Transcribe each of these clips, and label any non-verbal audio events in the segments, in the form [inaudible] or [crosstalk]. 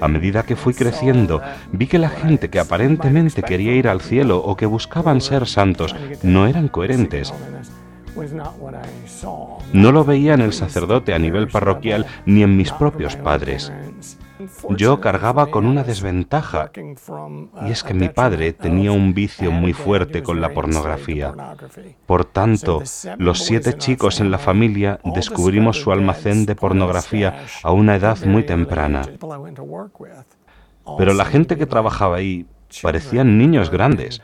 A medida que fui creciendo, vi que la gente que aparentemente quería ir al cielo o que buscaban ser santos no eran coherentes. No lo veía en el sacerdote a nivel parroquial ni en mis propios padres. Yo cargaba con una desventaja, y es que mi padre tenía un vicio muy fuerte con la pornografía. Por tanto, los siete chicos en la familia descubrimos su almacén de pornografía a una edad muy temprana. Pero la gente que trabajaba ahí parecían niños grandes.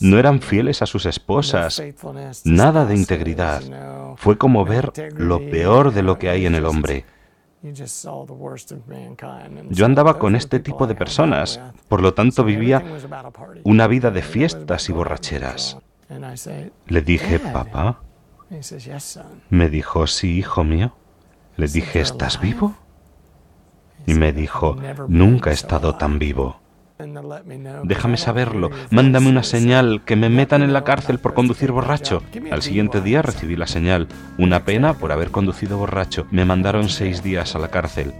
No eran fieles a sus esposas. Nada de integridad. Fue como ver lo peor de lo que hay en el hombre. Yo andaba con este tipo de personas, por lo tanto vivía una vida de fiestas y borracheras. Le dije, papá. Me dijo, sí, hijo mío. Le dije, ¿estás vivo? Y me dijo, nunca he estado tan vivo. Déjame saberlo. Mándame una señal que me metan en la cárcel por conducir borracho. Al siguiente día recibí la señal. Una pena por haber conducido borracho. Me mandaron seis días a la cárcel.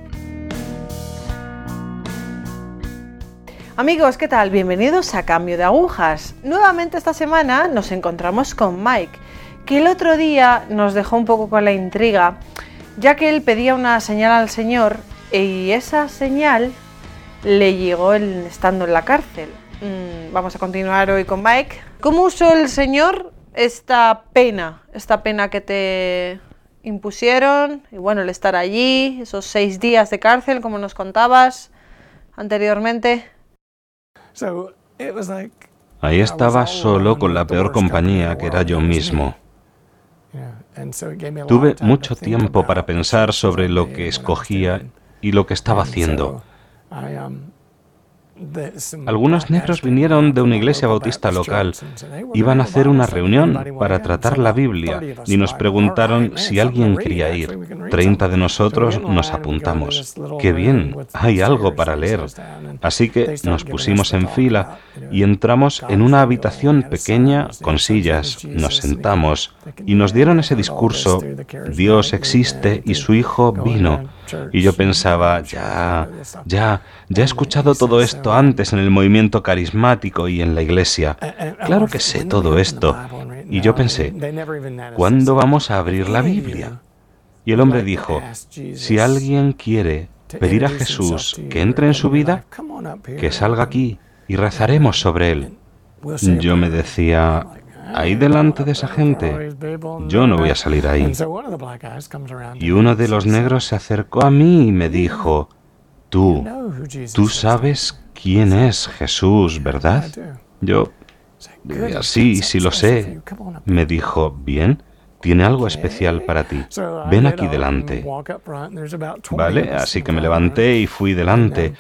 Amigos, ¿qué tal? Bienvenidos a Cambio de Agujas. Nuevamente esta semana nos encontramos con Mike, que el otro día nos dejó un poco con la intriga, ya que él pedía una señal al Señor y esa señal le llegó estando en la cárcel. Mm, vamos a continuar hoy con Mike. ¿Cómo usó el Señor esta pena, esta pena que te impusieron y bueno, el estar allí, esos seis días de cárcel, como nos contabas anteriormente? Ahí estaba solo con la peor compañía que era yo mismo. Tuve mucho tiempo para pensar sobre lo que escogía y lo que estaba haciendo. Um, Algunos negros vinieron de una iglesia bautista local. Iban a hacer una reunión para tratar la Biblia y nos preguntaron si alguien quería ir. Treinta de nosotros nos apuntamos. ¡Qué bien! Hay algo para leer. Así que nos pusimos en fila y entramos en una habitación pequeña con sillas. Nos sentamos y nos dieron ese discurso. Dios existe y su Hijo vino. Y yo pensaba, ya, ya, ya he escuchado todo esto antes en el movimiento carismático y en la iglesia. Claro que sé todo esto. Y yo pensé, ¿cuándo vamos a abrir la Biblia? Y el hombre dijo, si alguien quiere pedir a Jesús que entre en su vida, que salga aquí y rezaremos sobre él. Yo me decía, ahí delante de esa gente, yo no voy a salir ahí. Y uno de los negros se acercó a mí y me dijo, tú, tú sabes quién es Jesús, ¿verdad? Yo, sí, sí lo sé. Me dijo, bien, tiene algo especial para ti. Ven aquí delante. Vale, así que me levanté y fui delante.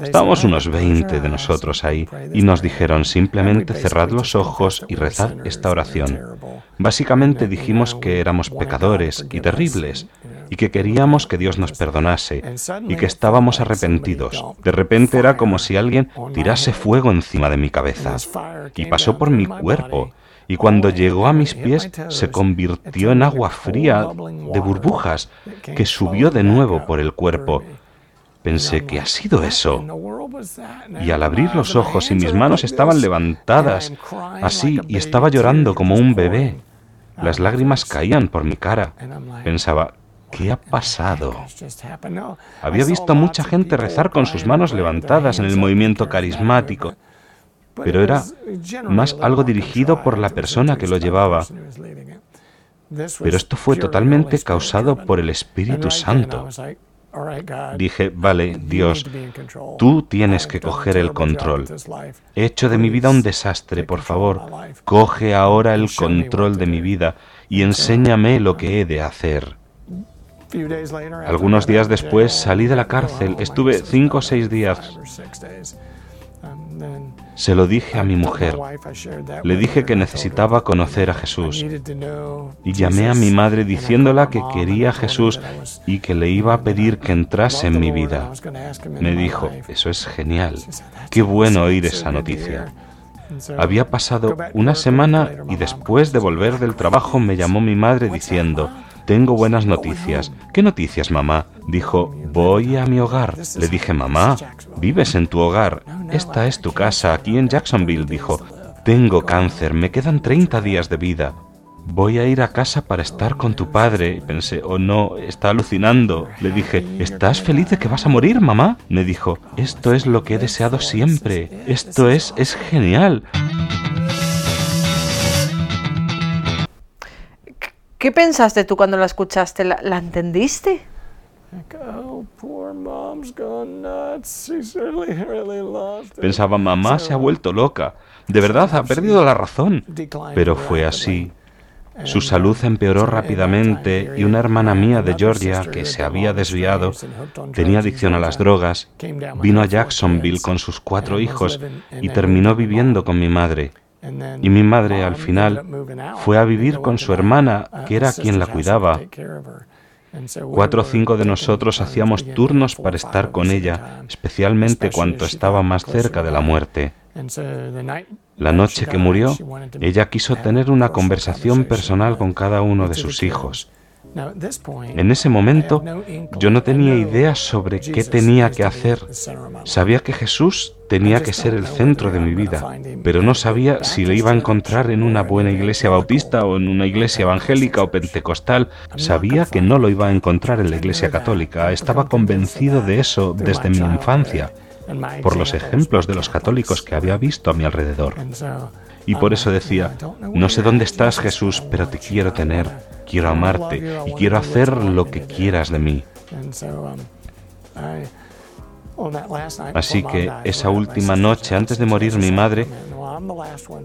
Estábamos unos 20 de nosotros ahí y nos dijeron simplemente cerrad los ojos y rezad esta oración. Básicamente dijimos que éramos pecadores y terribles y que queríamos que Dios nos perdonase y que estábamos arrepentidos. De repente era como si alguien tirase fuego encima de mi cabeza y pasó por mi cuerpo y cuando llegó a mis pies se convirtió en agua fría de burbujas que subió de nuevo por el cuerpo Pensé, ¿qué ha sido eso? Y al abrir los ojos y mis manos estaban levantadas, así, y estaba llorando como un bebé. Las lágrimas caían por mi cara. Pensaba, ¿qué ha pasado? Había visto a mucha gente rezar con sus manos levantadas en el movimiento carismático, pero era más algo dirigido por la persona que lo llevaba. Pero esto fue totalmente causado por el Espíritu Santo. Dije, vale, Dios, tú tienes que coger el control. He hecho de mi vida un desastre, por favor. Coge ahora el control de mi vida y enséñame lo que he de hacer. Algunos días después salí de la cárcel. Estuve cinco o seis días se lo dije a mi mujer. Le dije que necesitaba conocer a Jesús. Y llamé a mi madre diciéndola que quería a Jesús y que le iba a pedir que entrase en mi vida. Me dijo, eso es genial. Qué bueno oír esa noticia. Había pasado una semana y después de volver del trabajo me llamó mi madre diciendo, tengo buenas noticias. ¿Qué noticias, mamá? Dijo, voy a mi hogar. Le dije, mamá, vives en tu hogar. Esta es tu casa, aquí en Jacksonville. Dijo, tengo cáncer, me quedan 30 días de vida. Voy a ir a casa para estar con tu padre. Y pensé, oh no, está alucinando. Le dije, ¿estás feliz de que vas a morir, mamá? Me dijo, esto es lo que he deseado siempre. Esto es, es genial. ¿Qué pensaste tú cuando la escuchaste? ¿La, entendiste? Pensaba, mamá se ha vuelto loca. De verdad, ha perdido la razón. Pero fue así. Su salud empeoró rápidamente y una hermana mía de Georgia, que se había desviado, tenía adicción a las drogas, vino a Jacksonville con sus cuatro hijos y terminó viviendo con mi madre. Y mi madre al final fue a vivir con su hermana, que era quien la cuidaba. Cuatro o cinco de nosotros hacíamos turnos para estar con ella, especialmente cuando estaba más cerca de la muerte. La noche que murió, ella quiso tener una conversación personal con cada uno de sus hijos. En ese momento yo no tenía idea sobre qué tenía que hacer. Sabía que Jesús tenía que ser el centro de mi vida, pero no sabía si lo iba a encontrar en una buena iglesia bautista o en una iglesia evangélica o pentecostal. Sabía que no lo iba a encontrar en la iglesia católica. Estaba convencido de eso desde mi infancia, por los ejemplos de los católicos que había visto a mi alrededor. Y por eso decía, no sé dónde estás Jesús, pero te quiero tener quiero amarte y quiero hacer lo que quieras de mí. Así que esa última noche, antes de morir mi madre,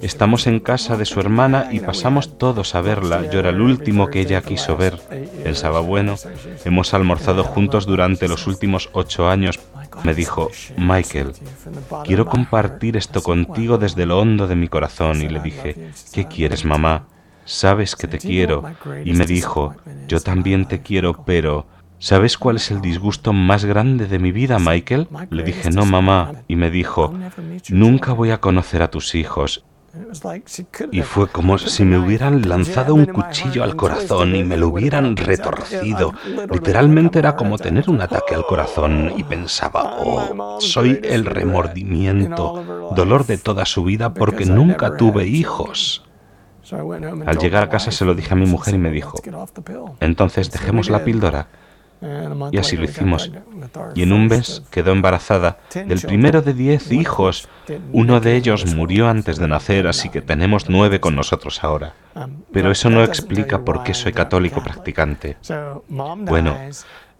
estamos en casa de su hermana y pasamos todos a verla. Yo era el último que ella quiso ver. Pensaba, bueno, hemos almorzado juntos durante los últimos ocho años. Me dijo, Michael, quiero compartir esto contigo desde lo hondo de mi corazón. Y le dije, ¿qué quieres, mamá? sabes que te quiero. Y me dijo, yo también te quiero, pero ¿sabes cuál es el disgusto más grande de mi vida, Michael? Le dije, no, mamá. Y me dijo, nunca voy a conocer a tus hijos. Y fue como si me hubieran lanzado un cuchillo al corazón y me lo hubieran retorcido. Literalmente era como tener un ataque al corazón y pensaba, [gasps] oh, soy el remordimiento, dolor de toda su vida porque nunca tuve hijos. Al llegar a casa se lo dije a mi mujer y me dijo, entonces dejemos la píldora. Y así lo hicimos. Y en un mes quedó embarazada del primero de diez hijos. Uno de ellos murió antes de nacer, así que tenemos nueve con nosotros ahora. Pero eso no explica por qué soy católico practicante. Bueno,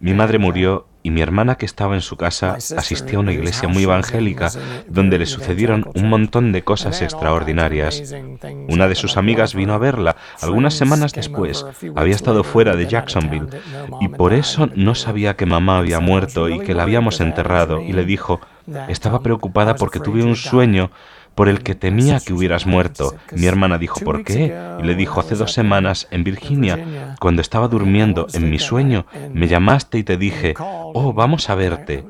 mi madre murió y mi hermana que estaba en su casa asistía a una iglesia muy evangélica donde le sucedieron un montón de cosas extraordinarias. Una de sus amigas vino a verla algunas semanas después. Había estado fuera de Jacksonville y por eso no sabía que mamá había muerto y que la habíamos enterrado y le dijo, estaba preocupada porque tuve un sueño por el que temía que hubieras muerto. Mi hermana dijo, ¿por qué? Y le dijo, hace dos semanas, en Virginia, cuando estaba durmiendo en mi sueño, me llamaste y te dije, oh, vamos a verte.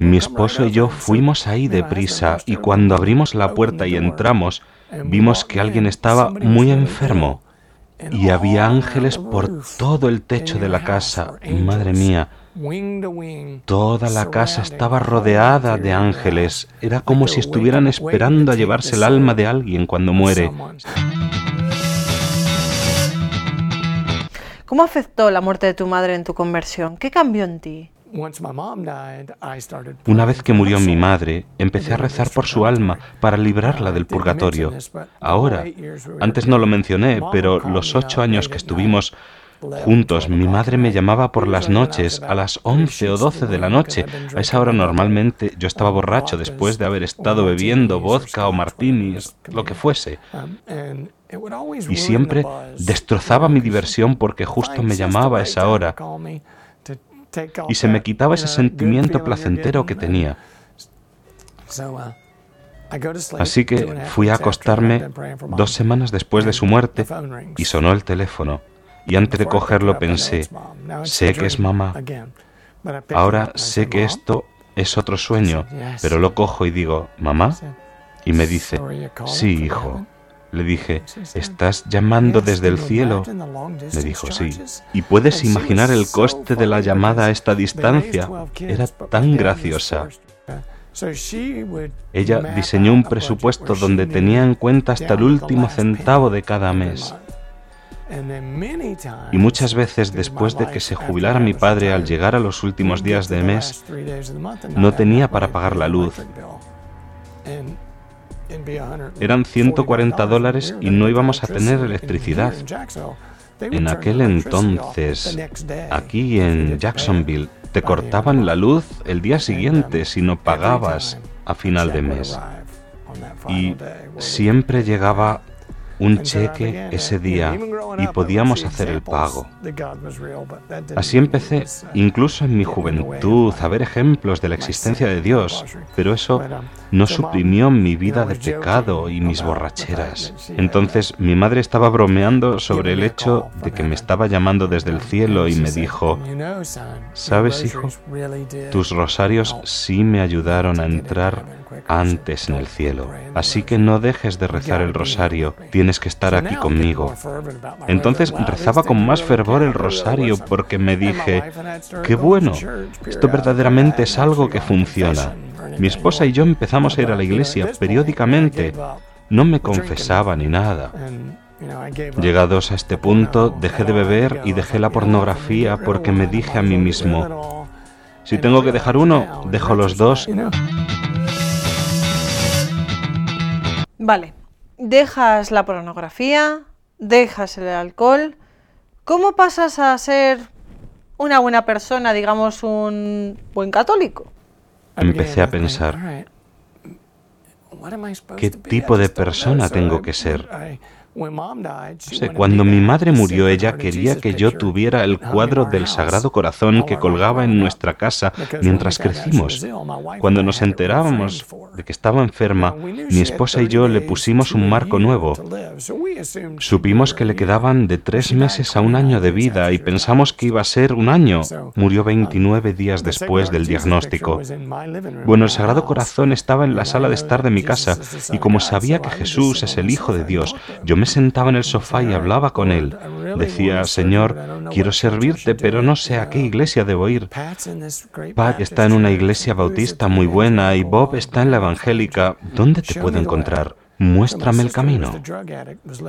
Mi esposo y yo fuimos ahí deprisa y cuando abrimos la puerta y entramos, vimos que alguien estaba muy enfermo y había ángeles por todo el techo de la casa. Madre mía, Toda la casa estaba rodeada de ángeles. Era como si estuvieran esperando a llevarse el alma de alguien cuando muere. ¿Cómo afectó la muerte de tu madre en tu conversión? ¿Qué cambió en ti? Una vez que murió mi madre, empecé a rezar por su alma para librarla del purgatorio. Ahora, antes no lo mencioné, pero los ocho años que estuvimos juntos. Mi madre me llamaba por las noches, a las 11 o 12 de la noche. A esa hora normalmente yo estaba borracho después de haber estado bebiendo vodka o martinis, lo que fuese. Y siempre destrozaba mi diversión porque justo me llamaba a esa hora y se me quitaba ese sentimiento placentero que tenía. Así que fui a acostarme dos semanas después de su muerte y sonó el teléfono y antes de cogerlo pensé, sé que es mamá. Ahora sé que esto es otro sueño, pero lo cojo y digo, ¿mamá? Y me dice, sí, hijo. Le dije, ¿estás llamando desde el cielo? Me dijo, sí. ¿Y puedes imaginar el coste de la llamada a esta distancia? Era tan graciosa. Ella diseñó un presupuesto donde tenía en cuenta hasta el último centavo de cada mes. Y muchas veces después de que se jubilara mi padre al llegar a los últimos días del mes, no tenía para pagar la luz. Eran 140 dólares y no íbamos a tener electricidad. En aquel entonces, aquí en Jacksonville, te cortaban la luz el día siguiente si no pagabas a final de mes. Y siempre llegaba un cheque ese día y podíamos hacer el pago. Así empecé, incluso en mi juventud, a ver ejemplos de la existencia de Dios, pero eso no suprimió mi vida de pecado y mis borracheras. Entonces mi madre estaba bromeando sobre el hecho de que me estaba llamando desde el cielo y me dijo, ¿sabes, hijo? Tus rosarios sí me ayudaron a entrar antes en el cielo. Así que no dejes de rezar el rosario, tienes que estar aquí conmigo. Entonces rezaba con más fervor el rosario porque me dije, qué bueno, esto verdaderamente es algo que funciona. Mi esposa y yo empezamos a ir a la iglesia periódicamente. No me confesaba ni nada. Llegados a este punto, dejé de beber y dejé la pornografía porque me dije a mí mismo, si tengo que dejar uno, dejo los dos Vale, dejas la pornografía, dejas el alcohol. ¿Cómo pasas a ser una buena persona, digamos un buen católico? Empecé a pensar, ¿qué tipo de persona tengo que ser? Cuando mi madre murió, ella quería que yo tuviera el cuadro del Sagrado Corazón que colgaba en nuestra casa mientras crecimos. Cuando nos enterábamos de que estaba enferma, mi esposa y yo le pusimos un marco nuevo. Supimos que le quedaban de tres meses a un año de vida y pensamos que iba a ser un año. Murió 29 días después del diagnóstico. Bueno, el Sagrado Corazón estaba en la sala de estar de mi casa y como sabía que Jesús es el Hijo de Dios, yo me sentaba en el sofá y hablaba con él. Decía, Señor, quiero servirte, pero no sé a qué iglesia debo ir. Pat está en una iglesia bautista muy buena y Bob está en la evangélica. ¿Dónde te puedo encontrar? Muéstrame el camino.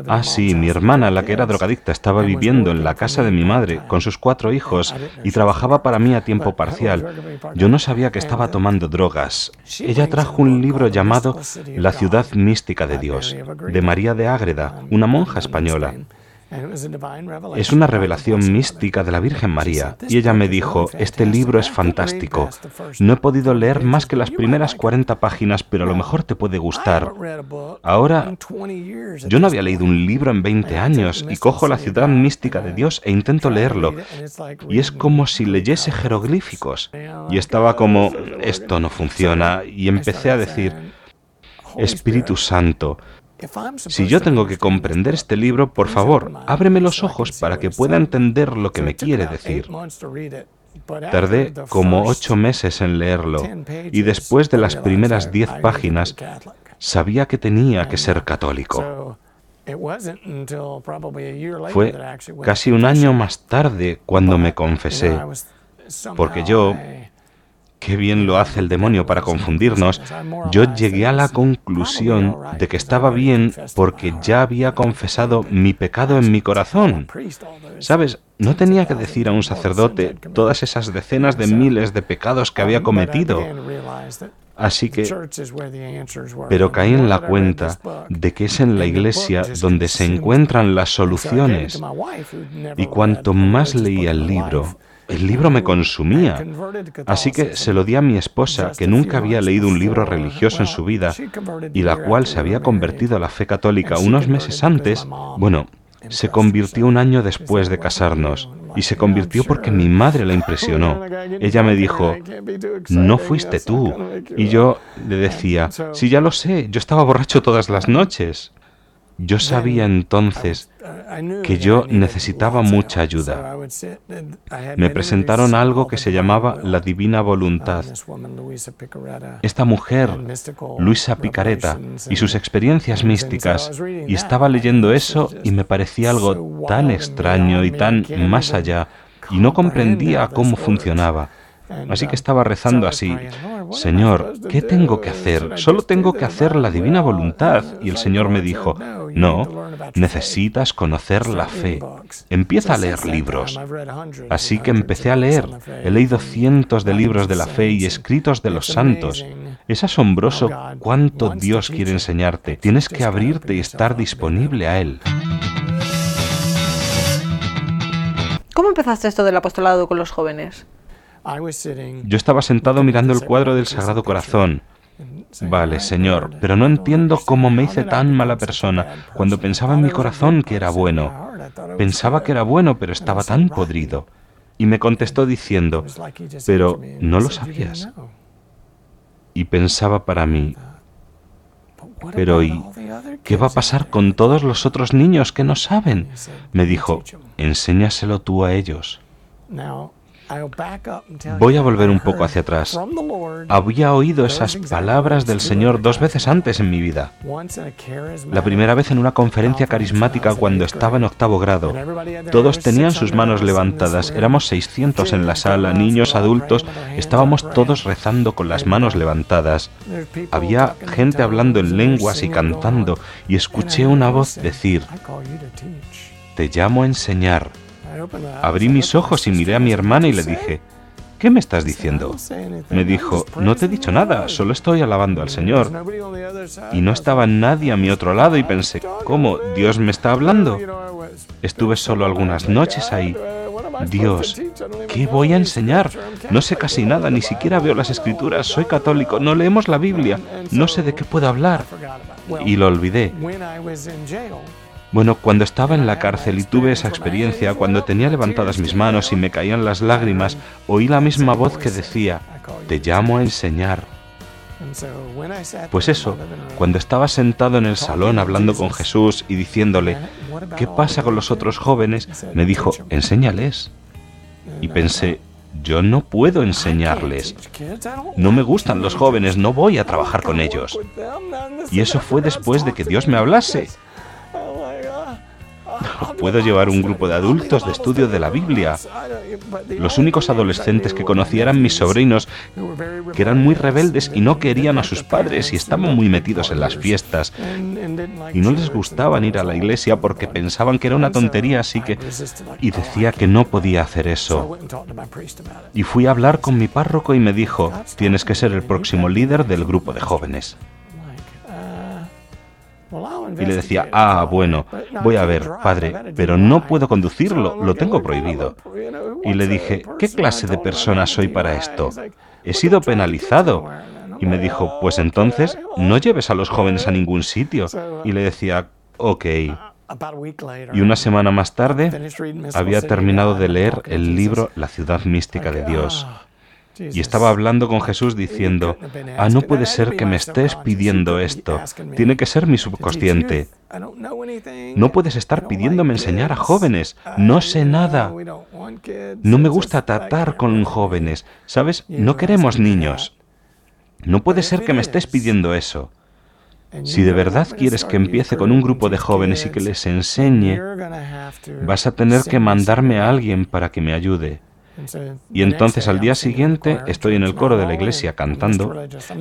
Ah, sí, mi hermana, la que era drogadicta, estaba viviendo en la casa de mi madre con sus cuatro hijos y trabajaba para mí a tiempo parcial. Yo no sabía que estaba tomando drogas. Ella trajo un libro llamado La ciudad mística de Dios, de María de Ágreda, una monja española. Es una revelación mística de la Virgen María. Y ella me dijo, este libro es fantástico. No he podido leer más que las primeras 40 páginas, pero a lo mejor te puede gustar. Ahora, yo no había leído un libro en 20 años y cojo la ciudad mística de Dios e intento leerlo. Y es como si leyese jeroglíficos. Y estaba como, esto no funciona. Y empecé a decir, Espíritu Santo, si yo tengo que comprender este libro, por favor, ábreme los ojos para que pueda entender lo que me quiere decir. Tardé como ocho meses en leerlo y después de las primeras diez páginas sabía que tenía que ser católico. Fue casi un año más tarde cuando me confesé, porque yo, qué bien lo hace el demonio para confundirnos, yo llegué a la conclusión de que estaba bien porque ya había confesado mi pecado en mi corazón. ¿Sabes? No tenía que decir a un sacerdote todas esas decenas de miles de pecados que había cometido. Así que, pero caí en la cuenta de que es en la iglesia donde se encuentran las soluciones. Y cuanto más leía el libro, el libro me consumía. Así que se lo di a mi esposa, que nunca había leído un libro religioso en su vida y la cual se había convertido a la fe católica unos meses antes. Bueno, se convirtió un año después de casarnos. Y se convirtió porque mi madre la impresionó. [laughs] Ella me dijo, no fuiste tú. Y yo le decía, sí, ya lo sé, yo estaba borracho todas las noches. Yo sabía entonces que yo necesitaba mucha ayuda. Me presentaron algo que se llamaba la divina voluntad. Esta mujer, Luisa Picareta, y sus experiencias místicas, y estaba leyendo eso y me parecía algo tan extraño y tan más allá, y no comprendía cómo funcionaba. Así que estaba rezando así, Señor, ¿qué tengo que hacer? Solo tengo que hacer la divina voluntad. Y el Señor me dijo, no, necesitas conocer la fe. Empieza a leer libros. Así que empecé a leer. He leído cientos de libros de la fe y escritos de los santos. Es asombroso cuánto Dios quiere enseñarte. Tienes que abrirte y estar disponible a Él. ¿Cómo empezaste esto del apostolado con los jóvenes? Yo estaba sentado mirando el cuadro del Sagrado Corazón. Vale, Señor, pero no entiendo cómo me hice tan mala persona cuando pensaba en mi corazón que era bueno. Pensaba que era bueno, pero estaba tan podrido. Y me contestó diciendo, pero no lo sabías. Y pensaba para mí, pero ¿y qué va a pasar con todos los otros niños que no saben? Me dijo, enséñaselo tú a ellos. Voy a volver un poco [laughs] hacia atrás. Había oído esas palabras del Señor dos veces antes en mi vida. La primera vez en una conferencia carismática cuando estaba en octavo grado. Todos tenían sus manos levantadas. Éramos 600 en la sala, niños, adultos. Estábamos todos rezando con las manos levantadas. Había gente hablando en lenguas y cantando y escuché una voz decir, te llamo a enseñar. Abrí mis ojos y miré a mi hermana y le dije, ¿qué me estás diciendo? Me dijo, no te he dicho nada, solo estoy alabando al Señor. Y no estaba nadie a mi otro lado y pensé, ¿cómo? ¿Dios me está hablando? Estuve solo algunas noches ahí. Dios, ¿qué voy a enseñar? No sé casi nada, ni siquiera veo las escrituras, soy católico, no leemos la Biblia, no sé de qué puedo hablar. Y lo olvidé. Bueno, cuando estaba en la cárcel y tuve esa experiencia, cuando tenía levantadas mis manos y me caían las lágrimas, oí la misma voz que decía, te llamo a enseñar. Pues eso, cuando estaba sentado en el salón hablando con Jesús y diciéndole, ¿qué pasa con los otros jóvenes? Me dijo, enséñales. Y pensé, yo no puedo enseñarles. No me gustan los jóvenes, no voy a trabajar con ellos. Y eso fue después de que Dios me hablase. Puedo llevar un grupo de adultos de estudio de la Biblia. Los únicos adolescentes que conocía eran mis sobrinos, que eran muy rebeldes y no querían a sus padres y estaban muy metidos en las fiestas. Y no les gustaban ir a la iglesia porque pensaban que era una tontería, así que... Y decía que no podía hacer eso. Y fui a hablar con mi párroco y me dijo, tienes que ser el próximo líder del grupo de jóvenes. Y le decía, ah, bueno, voy a ver, padre, pero no puedo conducirlo, lo tengo prohibido. Y le dije, ¿qué clase de persona soy para esto? He sido penalizado. Y me dijo, pues entonces no lleves a los jóvenes a ningún sitio. Y le decía, ok. Y una semana más tarde había terminado de leer el libro La ciudad mística de Dios. Y estaba hablando con Jesús diciendo, ah, no puede ser que me estés pidiendo esto, tiene que ser mi subconsciente. No puedes estar pidiéndome enseñar a jóvenes, no sé nada. No me gusta tratar con jóvenes, ¿sabes? No queremos niños. No puede ser que me estés pidiendo eso. Si de verdad quieres que empiece con un grupo de jóvenes y que les enseñe, vas a tener que mandarme a alguien para que me ayude. Y entonces al día siguiente estoy en el coro de la iglesia cantando.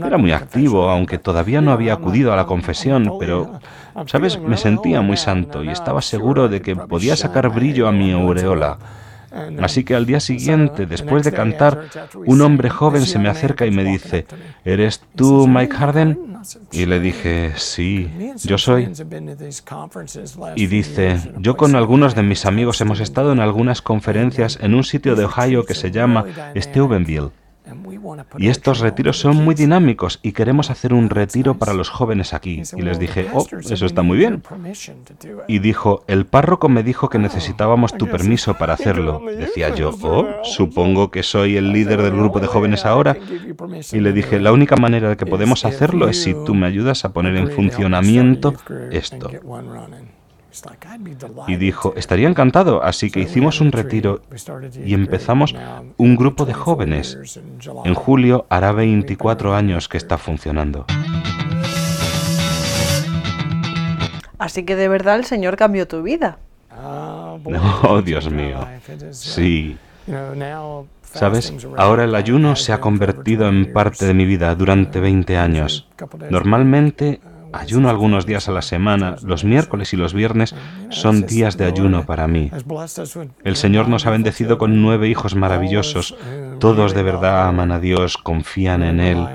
Era muy activo, aunque todavía no había acudido a la confesión, pero, ¿sabes? Me sentía muy santo y estaba seguro de que podía sacar brillo a mi aureola. Así que al día siguiente, después de cantar, un hombre joven se me acerca y me dice, ¿eres tú Mike Harden? Y le dije, sí, yo soy. Y dice, yo con algunos de mis amigos hemos estado en algunas conferencias en un sitio de Ohio que se llama Steubenville. Y estos retiros son muy dinámicos y queremos hacer un retiro para los jóvenes aquí. Y les dije, oh, eso está muy bien. Y dijo, el párroco me dijo que necesitábamos tu permiso para hacerlo. Decía yo, oh, supongo que soy el líder del grupo de jóvenes ahora. Y le dije, la única manera de que podemos hacerlo es si tú me ayudas a poner en funcionamiento esto. Y dijo, estaría encantado, así que hicimos un retiro y empezamos un grupo de jóvenes. En julio hará 24 años que está funcionando. Así que de verdad el Señor cambió tu vida. Oh, Dios mío. Sí. Sabes, ahora el ayuno se ha convertido en parte de mi vida durante 20 años. Normalmente Ayuno algunos días a la semana, los miércoles y los viernes son días de ayuno para mí. El Señor nos ha bendecido con nueve hijos maravillosos. Todos de verdad aman a Dios, confían en Él.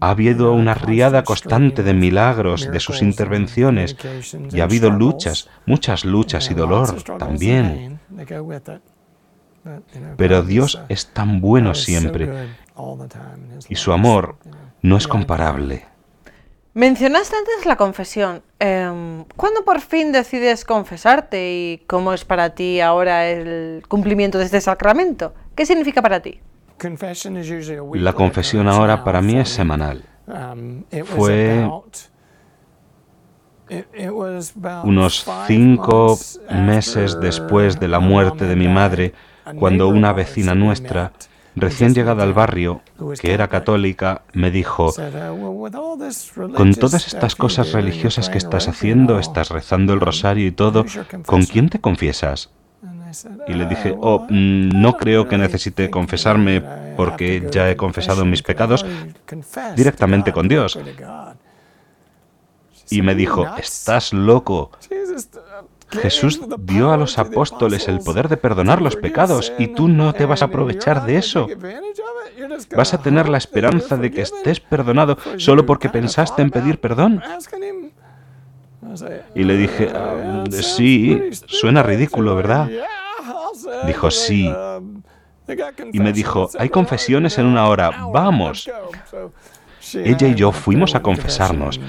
Ha habido una riada constante de milagros, de sus intervenciones, y ha habido luchas, muchas luchas y dolor también. Pero Dios es tan bueno siempre, y su amor no es comparable. Mencionaste antes la confesión. Em, ¿Cuándo por fin decides confesarte y cómo es para ti ahora el cumplimiento de este sacramento? ¿Qué significa para ti? La confesión ahora para mí es semanal. Um, Fue unos cinco meses después de la muerte de mi madre, cuando una vecina nuestra recién llegada al barrio, que era católica, me dijo, con todas estas cosas religiosas que estás haciendo, estás rezando el rosario y todo, ¿con quién te confiesas? Y le dije, oh, mm, no creo que necesite confesarme porque ya he confesado mis pecados directamente con Dios. Y me dijo, estás loco. Jesús dio a los apóstoles el poder de perdonar los pecados y tú no te vas a aprovechar de eso. Vas a tener la esperanza de que estés perdonado solo porque pensaste en pedir perdón. Y le dije, ah, sí, suena ridículo, ¿verdad? Dijo, sí. Y me dijo, hay confesiones en una hora, vamos. Ella y yo fuimos a confesarnos.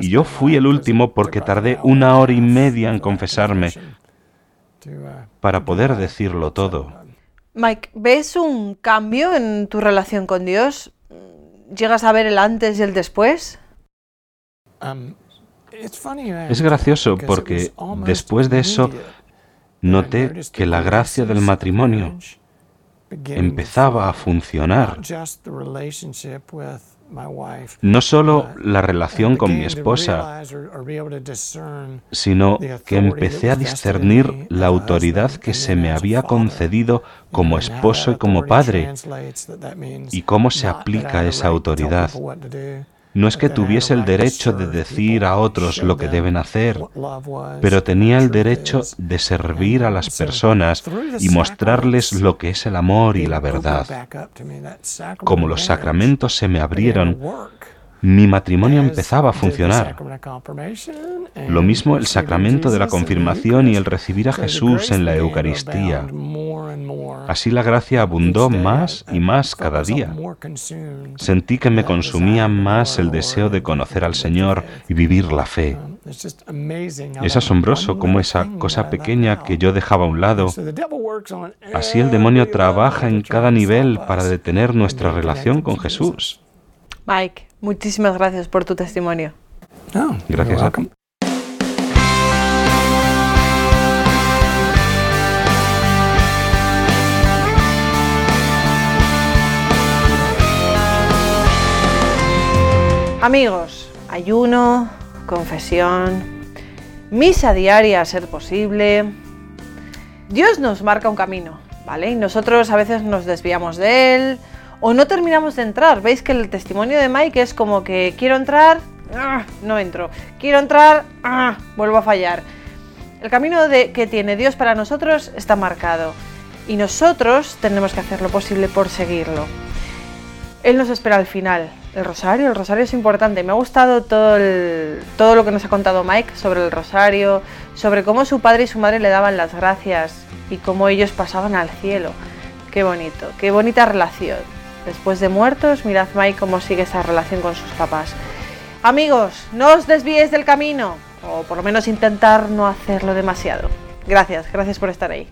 Y yo fui el último porque tardé una hora y media en confesarme para poder decirlo todo. Mike, ¿ves un cambio en tu relación con Dios? ¿Llegas a ver el antes y el después? Es gracioso porque después de eso noté que la gracia del matrimonio empezaba a funcionar no solo la relación con mi esposa, sino que empecé a discernir la autoridad que se me había concedido como esposo y como padre. y cómo se aplica esa autoridad. No es que tuviese el derecho de decir a otros lo que deben hacer, pero tenía el derecho de servir a las personas y mostrarles lo que es el amor y la verdad. Como los sacramentos se me abrieron, mi matrimonio empezaba a funcionar. Lo mismo el sacramento de la confirmación y el recibir a Jesús en la Eucaristía. Así la gracia abundó más y más cada día. Sentí que me consumía más el deseo de conocer al Señor y vivir la fe. Es asombroso cómo esa cosa pequeña que yo dejaba a un lado, así el demonio trabaja en cada nivel para detener nuestra relación con Jesús. Mike, muchísimas gracias por tu testimonio. gracias a Amigos, ayuno, confesión, misa diaria a ser posible. Dios nos marca un camino, ¿vale? Y nosotros a veces nos desviamos de él, o no terminamos de entrar. Veis que el testimonio de Mike es como que quiero entrar, ¡ah! no entro. Quiero entrar, ¡ah! vuelvo a fallar. El camino que tiene Dios para nosotros está marcado y nosotros tenemos que hacer lo posible por seguirlo. Él nos espera al final. El rosario, el rosario es importante. Me ha gustado todo, todo lo que nos ha contado Mike sobre el rosario, sobre cómo su padre y su madre le daban las gracias y cómo ellos pasaban al cielo Qué bonito, qué bonita relación. Después de muertos, mirad Mike cómo sigue esa relación con sus papás. Amigos, no os desvíes del camino, o por lo menos intentar no hacerlo demasiado. Gracias, gracias por estar ahí.